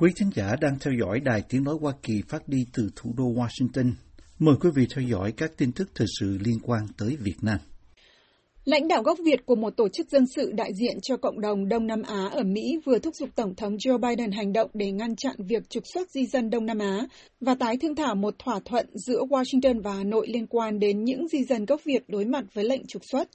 Quý thính giả đang theo dõi Đài Tiếng Nói Hoa Kỳ phát đi từ thủ đô Washington. Mời quý vị theo dõi các tin tức thời sự liên quan tới Việt Nam. Lãnh đạo gốc Việt của một tổ chức dân sự đại diện cho cộng đồng Đông Nam Á ở Mỹ vừa thúc giục Tổng thống Joe Biden hành động để ngăn chặn việc trục xuất di dân Đông Nam Á và tái thương thảo một thỏa thuận giữa Washington và Hà Nội liên quan đến những di dân gốc Việt đối mặt với lệnh trục xuất.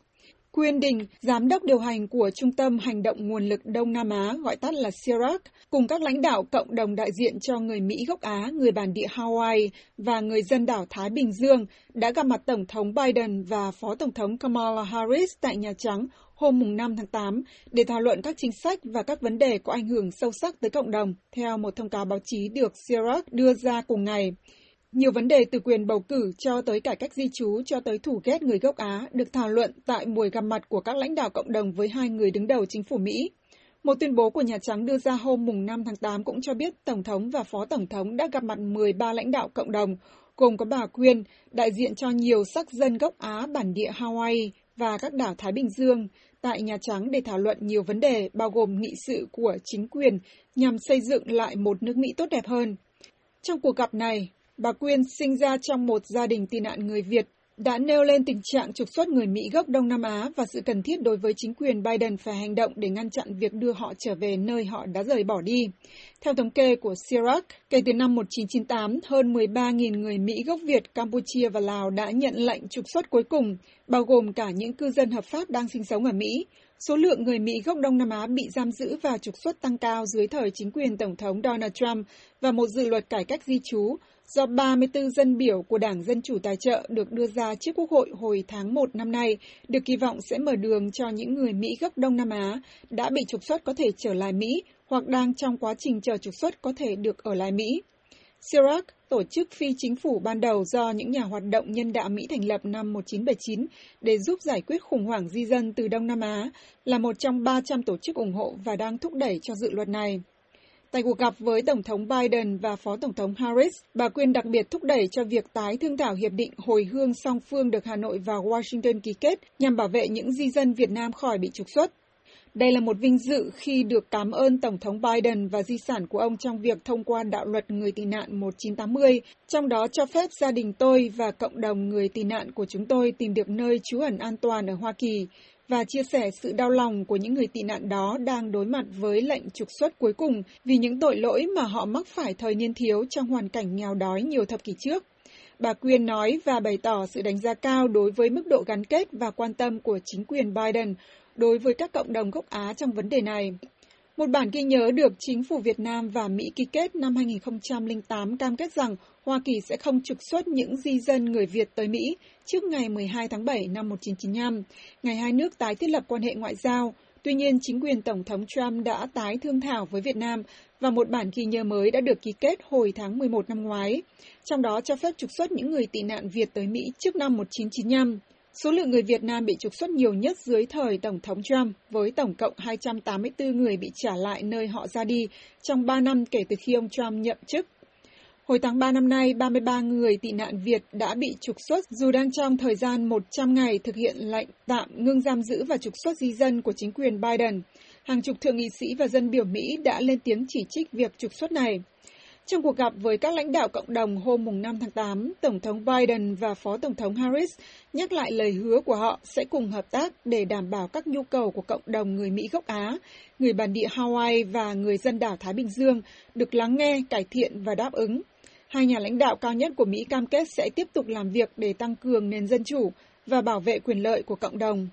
Quyên Đình, giám đốc điều hành của Trung tâm Hành động Nguồn lực Đông Nam Á, gọi tắt là CIRAC, cùng các lãnh đạo cộng đồng đại diện cho người Mỹ gốc Á, người bản địa Hawaii và người dân đảo Thái Bình Dương đã gặp mặt Tổng thống Biden và Phó Tổng thống Kamala Harris tại Nhà Trắng hôm 5 tháng 8 để thảo luận các chính sách và các vấn đề có ảnh hưởng sâu sắc tới cộng đồng, theo một thông cáo báo chí được CIRAC đưa ra cùng ngày. Nhiều vấn đề từ quyền bầu cử cho tới cải cách di trú cho tới thủ ghét người gốc Á được thảo luận tại buổi gặp mặt của các lãnh đạo cộng đồng với hai người đứng đầu chính phủ Mỹ. Một tuyên bố của Nhà Trắng đưa ra hôm mùng 5 tháng 8 cũng cho biết Tổng thống và Phó Tổng thống đã gặp mặt 13 lãnh đạo cộng đồng, gồm có bà Quyên, đại diện cho nhiều sắc dân gốc Á bản địa Hawaii và các đảo Thái Bình Dương, tại Nhà Trắng để thảo luận nhiều vấn đề bao gồm nghị sự của chính quyền nhằm xây dựng lại một nước Mỹ tốt đẹp hơn. Trong cuộc gặp này, Bà Quyên sinh ra trong một gia đình tị nạn người Việt, đã nêu lên tình trạng trục xuất người Mỹ gốc Đông Nam Á và sự cần thiết đối với chính quyền Biden phải hành động để ngăn chặn việc đưa họ trở về nơi họ đã rời bỏ đi. Theo thống kê của Sirac, kể từ năm 1998, hơn 13.000 người Mỹ gốc Việt, Campuchia và Lào đã nhận lệnh trục xuất cuối cùng, bao gồm cả những cư dân hợp pháp đang sinh sống ở Mỹ. Số lượng người Mỹ gốc Đông Nam Á bị giam giữ và trục xuất tăng cao dưới thời chính quyền Tổng thống Donald Trump và một dự luật cải cách di trú do 34 dân biểu của Đảng Dân Chủ tài trợ được đưa ra trước Quốc hội hồi tháng 1 năm nay, được kỳ vọng sẽ mở đường cho những người Mỹ gốc Đông Nam Á đã bị trục xuất có thể trở lại Mỹ hoặc đang trong quá trình chờ trục xuất có thể được ở lại Mỹ. CIRAC, tổ chức phi chính phủ ban đầu do những nhà hoạt động nhân đạo Mỹ thành lập năm 1979 để giúp giải quyết khủng hoảng di dân từ Đông Nam Á, là một trong 300 tổ chức ủng hộ và đang thúc đẩy cho dự luật này. Tại cuộc gặp với Tổng thống Biden và Phó Tổng thống Harris, bà Quyên đặc biệt thúc đẩy cho việc tái thương thảo hiệp định hồi hương song phương được Hà Nội và Washington ký kết nhằm bảo vệ những di dân Việt Nam khỏi bị trục xuất. Đây là một vinh dự khi được cảm ơn Tổng thống Biden và di sản của ông trong việc thông qua đạo luật người tị nạn 1980, trong đó cho phép gia đình tôi và cộng đồng người tị nạn của chúng tôi tìm được nơi trú ẩn an toàn ở Hoa Kỳ và chia sẻ sự đau lòng của những người tị nạn đó đang đối mặt với lệnh trục xuất cuối cùng vì những tội lỗi mà họ mắc phải thời niên thiếu trong hoàn cảnh nghèo đói nhiều thập kỷ trước. Bà Quyên nói và bày tỏ sự đánh giá cao đối với mức độ gắn kết và quan tâm của chính quyền Biden đối với các cộng đồng gốc Á trong vấn đề này. Một bản ghi nhớ được chính phủ Việt Nam và Mỹ ký kết năm 2008 cam kết rằng Hoa Kỳ sẽ không trục xuất những di dân người Việt tới Mỹ trước ngày 12 tháng 7 năm 1995, ngày hai nước tái thiết lập quan hệ ngoại giao. Tuy nhiên, chính quyền Tổng thống Trump đã tái thương thảo với Việt Nam và một bản ghi nhớ mới đã được ký kết hồi tháng 11 năm ngoái, trong đó cho phép trục xuất những người tị nạn Việt tới Mỹ trước năm 1995. Số lượng người Việt Nam bị trục xuất nhiều nhất dưới thời Tổng thống Trump, với tổng cộng 284 người bị trả lại nơi họ ra đi trong 3 năm kể từ khi ông Trump nhậm chức. Hồi tháng 3 năm nay, 33 người tị nạn Việt đã bị trục xuất dù đang trong thời gian 100 ngày thực hiện lệnh tạm ngưng giam giữ và trục xuất di dân của chính quyền Biden. Hàng chục thượng nghị sĩ và dân biểu Mỹ đã lên tiếng chỉ trích việc trục xuất này. Trong cuộc gặp với các lãnh đạo cộng đồng hôm 5 tháng 8, Tổng thống Biden và Phó Tổng thống Harris nhắc lại lời hứa của họ sẽ cùng hợp tác để đảm bảo các nhu cầu của cộng đồng người Mỹ gốc Á, người bản địa Hawaii và người dân đảo Thái Bình Dương được lắng nghe, cải thiện và đáp ứng. Hai nhà lãnh đạo cao nhất của Mỹ cam kết sẽ tiếp tục làm việc để tăng cường nền dân chủ và bảo vệ quyền lợi của cộng đồng.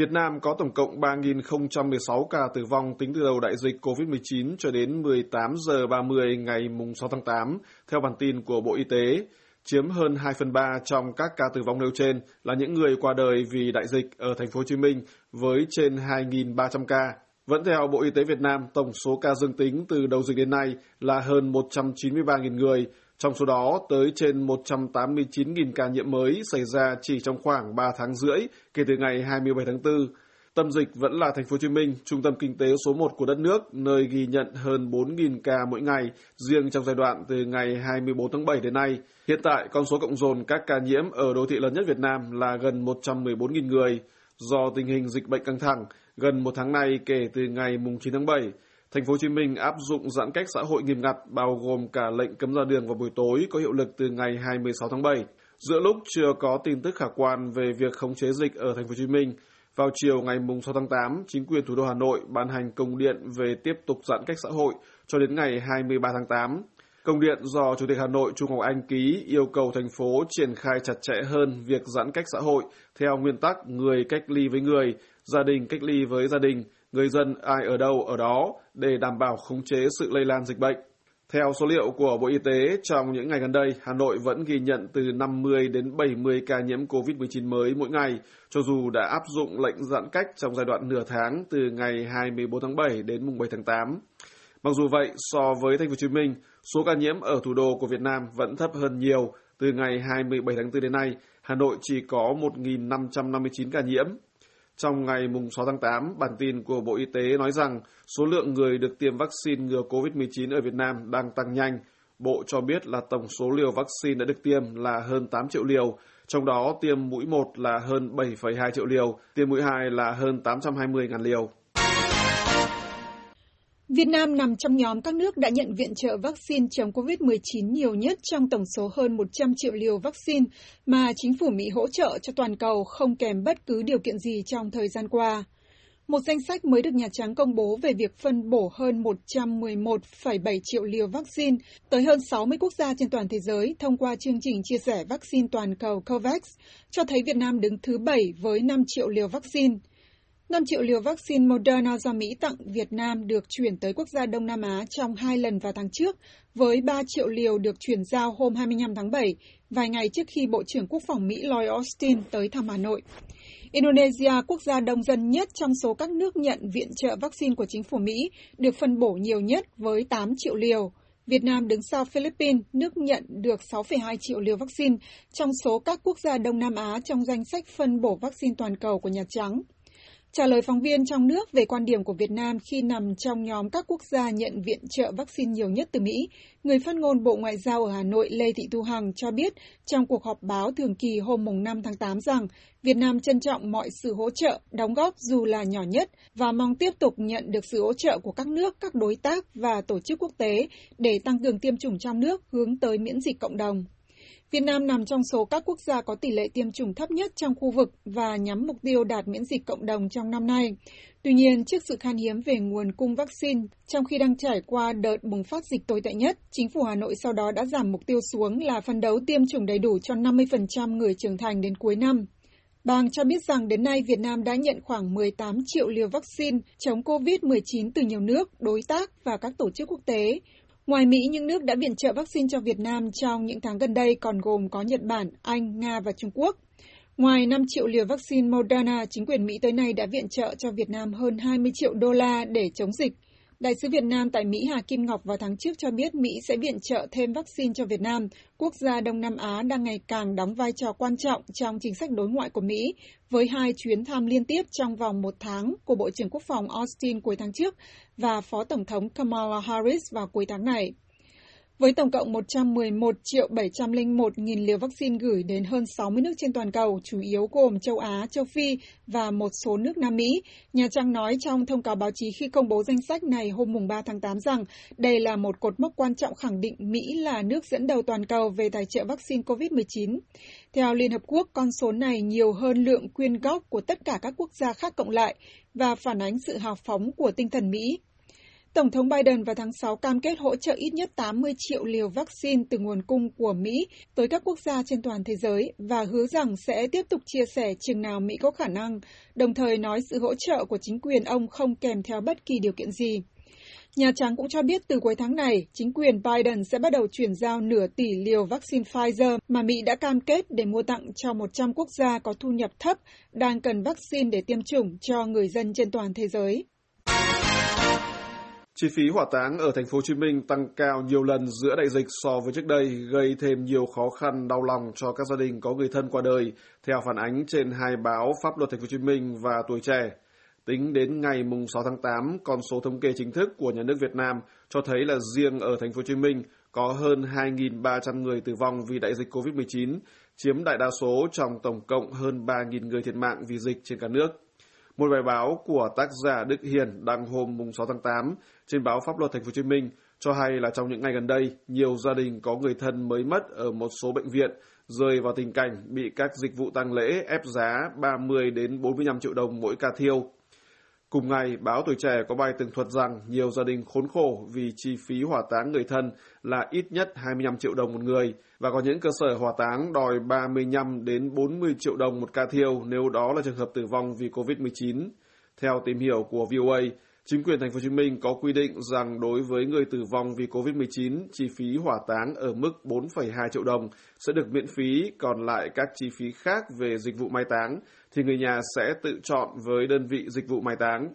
Việt Nam có tổng cộng 3.016 ca tử vong tính từ đầu đại dịch COVID-19 cho đến 18 giờ 30 ngày 6 tháng 8, theo bản tin của Bộ Y tế. Chiếm hơn 2 phần 3 trong các ca tử vong nêu trên là những người qua đời vì đại dịch ở thành phố Hồ Chí Minh với trên 2.300 ca. Vẫn theo Bộ Y tế Việt Nam, tổng số ca dương tính từ đầu dịch đến nay là hơn 193.000 người, trong số đó, tới trên 189.000 ca nhiễm mới xảy ra chỉ trong khoảng 3 tháng rưỡi kể từ ngày 27 tháng 4. Tâm dịch vẫn là thành phố Hồ Chí Minh, trung tâm kinh tế số 1 của đất nước, nơi ghi nhận hơn 4.000 ca mỗi ngày, riêng trong giai đoạn từ ngày 24 tháng 7 đến nay. Hiện tại, con số cộng dồn các ca nhiễm ở đô thị lớn nhất Việt Nam là gần 114.000 người. Do tình hình dịch bệnh căng thẳng, gần một tháng nay kể từ ngày 9 tháng 7, Thành phố Hồ Chí Minh áp dụng giãn cách xã hội nghiêm ngặt bao gồm cả lệnh cấm ra đường vào buổi tối có hiệu lực từ ngày 26 tháng 7. Giữa lúc chưa có tin tức khả quan về việc khống chế dịch ở Thành phố Hồ Chí Minh, vào chiều ngày 6 tháng 8, chính quyền thủ đô Hà Nội ban hành công điện về tiếp tục giãn cách xã hội cho đến ngày 23 tháng 8. Công điện do Chủ tịch Hà Nội Trung Ngọc Anh ký yêu cầu thành phố triển khai chặt chẽ hơn việc giãn cách xã hội theo nguyên tắc người cách ly với người, gia đình cách ly với gia đình, người dân ai ở đâu ở đó để đảm bảo khống chế sự lây lan dịch bệnh. Theo số liệu của Bộ Y tế, trong những ngày gần đây, Hà Nội vẫn ghi nhận từ 50 đến 70 ca nhiễm COVID-19 mới mỗi ngày, cho dù đã áp dụng lệnh giãn cách trong giai đoạn nửa tháng từ ngày 24 tháng 7 đến mùng 7 tháng 8. Mặc dù vậy, so với Thành phố Hồ Chí Minh, số ca nhiễm ở thủ đô của Việt Nam vẫn thấp hơn nhiều. Từ ngày 27 tháng 4 đến nay, Hà Nội chỉ có 1.559 ca nhiễm. Trong ngày 6 tháng 8, bản tin của Bộ Y tế nói rằng số lượng người được tiêm vaccine ngừa COVID-19 ở Việt Nam đang tăng nhanh. Bộ cho biết là tổng số liều vaccine đã được tiêm là hơn 8 triệu liều, trong đó tiêm mũi 1 là hơn 7,2 triệu liều, tiêm mũi 2 là hơn 820.000 liều. Việt Nam nằm trong nhóm các nước đã nhận viện trợ vaccine chống COVID-19 nhiều nhất trong tổng số hơn 100 triệu liều vaccine mà chính phủ Mỹ hỗ trợ cho toàn cầu không kèm bất cứ điều kiện gì trong thời gian qua. Một danh sách mới được Nhà Trắng công bố về việc phân bổ hơn 111,7 triệu liều vaccine tới hơn 60 quốc gia trên toàn thế giới thông qua chương trình chia sẻ vaccine toàn cầu COVAX, cho thấy Việt Nam đứng thứ 7 với 5 triệu liều vaccine. 5 triệu liều vaccine Moderna do Mỹ tặng Việt Nam được chuyển tới quốc gia Đông Nam Á trong hai lần vào tháng trước, với 3 triệu liều được chuyển giao hôm 25 tháng 7, vài ngày trước khi Bộ trưởng Quốc phòng Mỹ Lloyd Austin tới thăm Hà Nội. Indonesia, quốc gia đông dân nhất trong số các nước nhận viện trợ vaccine của chính phủ Mỹ, được phân bổ nhiều nhất với 8 triệu liều. Việt Nam đứng sau Philippines, nước nhận được 6,2 triệu liều vaccine trong số các quốc gia Đông Nam Á trong danh sách phân bổ vaccine toàn cầu của Nhà Trắng. Trả lời phóng viên trong nước về quan điểm của Việt Nam khi nằm trong nhóm các quốc gia nhận viện trợ vaccine nhiều nhất từ Mỹ, người phát ngôn Bộ Ngoại giao ở Hà Nội Lê Thị Thu Hằng cho biết trong cuộc họp báo thường kỳ hôm 5 tháng 8 rằng Việt Nam trân trọng mọi sự hỗ trợ, đóng góp dù là nhỏ nhất và mong tiếp tục nhận được sự hỗ trợ của các nước, các đối tác và tổ chức quốc tế để tăng cường tiêm chủng trong nước hướng tới miễn dịch cộng đồng. Việt Nam nằm trong số các quốc gia có tỷ lệ tiêm chủng thấp nhất trong khu vực và nhắm mục tiêu đạt miễn dịch cộng đồng trong năm nay. Tuy nhiên, trước sự khan hiếm về nguồn cung vaccine, trong khi đang trải qua đợt bùng phát dịch tồi tệ nhất, chính phủ Hà Nội sau đó đã giảm mục tiêu xuống là phân đấu tiêm chủng đầy đủ cho 50% người trưởng thành đến cuối năm. Bang cho biết rằng đến nay Việt Nam đã nhận khoảng 18 triệu liều vaccine chống COVID-19 từ nhiều nước, đối tác và các tổ chức quốc tế, Ngoài Mỹ, những nước đã viện trợ vaccine cho Việt Nam trong những tháng gần đây còn gồm có Nhật Bản, Anh, Nga và Trung Quốc. Ngoài 5 triệu liều vaccine Moderna, chính quyền Mỹ tới nay đã viện trợ cho Việt Nam hơn 20 triệu đô la để chống dịch. Đại sứ Việt Nam tại Mỹ Hà Kim Ngọc vào tháng trước cho biết Mỹ sẽ viện trợ thêm vaccine cho Việt Nam, quốc gia Đông Nam Á đang ngày càng đóng vai trò quan trọng trong chính sách đối ngoại của Mỹ, với hai chuyến thăm liên tiếp trong vòng một tháng của Bộ trưởng Quốc phòng Austin cuối tháng trước và Phó Tổng thống Kamala Harris vào cuối tháng này. Với tổng cộng 111 triệu 701 nghìn liều vaccine gửi đến hơn 60 nước trên toàn cầu, chủ yếu gồm châu Á, châu Phi và một số nước Nam Mỹ, Nhà Trắng nói trong thông cáo báo chí khi công bố danh sách này hôm mùng 3 tháng 8 rằng đây là một cột mốc quan trọng khẳng định Mỹ là nước dẫn đầu toàn cầu về tài trợ vaccine COVID-19. Theo Liên Hợp Quốc, con số này nhiều hơn lượng quyên góp của tất cả các quốc gia khác cộng lại và phản ánh sự hào phóng của tinh thần Mỹ Tổng thống Biden vào tháng 6 cam kết hỗ trợ ít nhất 80 triệu liều vaccine từ nguồn cung của Mỹ tới các quốc gia trên toàn thế giới và hứa rằng sẽ tiếp tục chia sẻ chừng nào Mỹ có khả năng, đồng thời nói sự hỗ trợ của chính quyền ông không kèm theo bất kỳ điều kiện gì. Nhà Trắng cũng cho biết từ cuối tháng này, chính quyền Biden sẽ bắt đầu chuyển giao nửa tỷ liều vaccine Pfizer mà Mỹ đã cam kết để mua tặng cho 100 quốc gia có thu nhập thấp đang cần vaccine để tiêm chủng cho người dân trên toàn thế giới. Chi phí hỏa táng ở thành phố Hồ Chí Minh tăng cao nhiều lần giữa đại dịch so với trước đây, gây thêm nhiều khó khăn đau lòng cho các gia đình có người thân qua đời, theo phản ánh trên hai báo Pháp luật thành phố Hồ Chí Minh và Tuổi trẻ. Tính đến ngày mùng 6 tháng 8, con số thống kê chính thức của nhà nước Việt Nam cho thấy là riêng ở thành phố Hồ Chí Minh có hơn 2.300 người tử vong vì đại dịch COVID-19, chiếm đại đa số trong tổng cộng hơn 3.000 người thiệt mạng vì dịch trên cả nước. Một bài báo của tác giả Đức Hiền đăng hôm mùng 6 tháng 8 trên báo Pháp luật Thành phố Hồ Chí Minh cho hay là trong những ngày gần đây, nhiều gia đình có người thân mới mất ở một số bệnh viện rơi vào tình cảnh bị các dịch vụ tang lễ ép giá 30 đến 45 triệu đồng mỗi ca thiêu. Cùng ngày, báo Tuổi Trẻ có bài tường thuật rằng nhiều gia đình khốn khổ vì chi phí hỏa táng người thân là ít nhất 25 triệu đồng một người và có những cơ sở hỏa táng đòi 35 đến 40 triệu đồng một ca thiêu nếu đó là trường hợp tử vong vì COVID-19. Theo tìm hiểu của VOA, Chính quyền thành phố Hồ Chí Minh có quy định rằng đối với người tử vong vì COVID-19, chi phí hỏa táng ở mức 4,2 triệu đồng sẽ được miễn phí, còn lại các chi phí khác về dịch vụ mai táng thì người nhà sẽ tự chọn với đơn vị dịch vụ mai táng.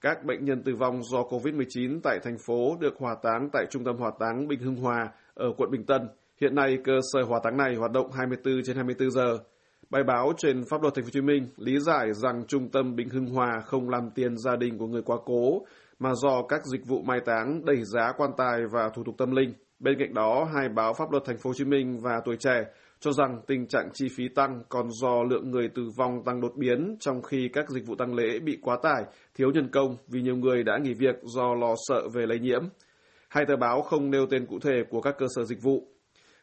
Các bệnh nhân tử vong do COVID-19 tại thành phố được hỏa táng tại Trung tâm Hỏa táng Bình Hưng Hòa ở quận Bình Tân. Hiện nay, cơ sở hỏa táng này hoạt động 24 trên 24 giờ. Bài báo trên Pháp luật Thành phố Hồ Chí Minh lý giải rằng Trung tâm Bình Hưng Hòa không làm tiền gia đình của người quá cố, mà do các dịch vụ mai táng đẩy giá quan tài và thủ tục tâm linh. Bên cạnh đó, hai báo Pháp luật Thành phố Hồ Chí Minh và Tuổi Trẻ cho rằng tình trạng chi phí tăng còn do lượng người tử vong tăng đột biến trong khi các dịch vụ tăng lễ bị quá tải, thiếu nhân công vì nhiều người đã nghỉ việc do lo sợ về lây nhiễm. Hai tờ báo không nêu tên cụ thể của các cơ sở dịch vụ.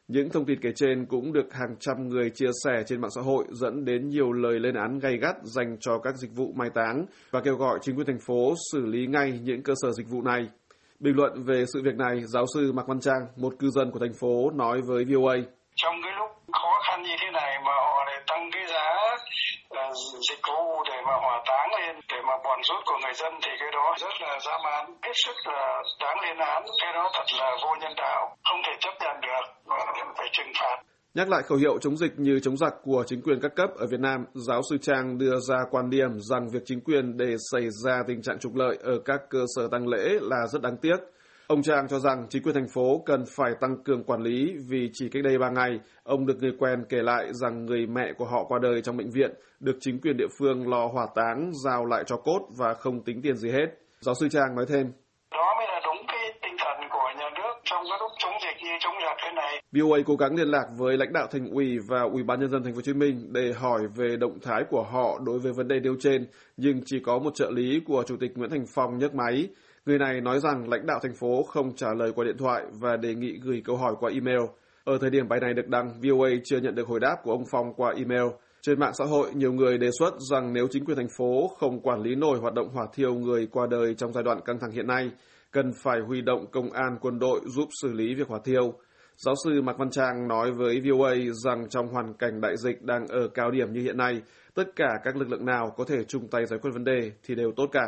Những thông tin kể trên cũng được hàng trăm người chia sẻ trên mạng xã hội dẫn đến nhiều lời lên án gay gắt dành cho các dịch vụ mai táng và kêu gọi chính quyền thành phố xử lý ngay những cơ sở dịch vụ này. Bình luận về sự việc này, giáo sư Mạc Văn Trang, một cư dân của thành phố, nói với VOA. Trong cái lúc khó khăn như thế này còn rút của người dân thì cái đó rất là dã man hết sức là đáng lên án. Cái đó thật là vô nhân đạo không thể chấp nhận được. Và phải trừng phạt. Nhắc lại khẩu hiệu chống dịch như chống giặc của chính quyền các cấp ở Việt Nam, giáo sư Trang đưa ra quan điểm rằng việc chính quyền để xảy ra tình trạng trục lợi ở các cơ sở tăng lễ là rất đáng tiếc. Ông Trang cho rằng chính quyền thành phố cần phải tăng cường quản lý vì chỉ cách đây 3 ngày, ông được người quen kể lại rằng người mẹ của họ qua đời trong bệnh viện, được chính quyền địa phương lo hỏa táng, giao lại cho cốt và không tính tiền gì hết. Giáo sư Trang nói thêm. Đó mới là đúng cái tinh thần của nhà nước trong cái lúc chống dịch như chống giặc thế này. VOA cố gắng liên lạc với lãnh đạo thành ủy và ủy ban nhân dân thành phố Hồ Chí Minh để hỏi về động thái của họ đối với vấn đề nêu trên, nhưng chỉ có một trợ lý của chủ tịch Nguyễn Thành Phong nhấc máy. Người này nói rằng lãnh đạo thành phố không trả lời qua điện thoại và đề nghị gửi câu hỏi qua email. Ở thời điểm bài này được đăng, VOA chưa nhận được hồi đáp của ông Phong qua email. Trên mạng xã hội, nhiều người đề xuất rằng nếu chính quyền thành phố không quản lý nổi hoạt động hỏa thiêu người qua đời trong giai đoạn căng thẳng hiện nay, cần phải huy động công an quân đội giúp xử lý việc hỏa thiêu. Giáo sư Mạc Văn Trang nói với VOA rằng trong hoàn cảnh đại dịch đang ở cao điểm như hiện nay, tất cả các lực lượng nào có thể chung tay giải quyết vấn đề thì đều tốt cả.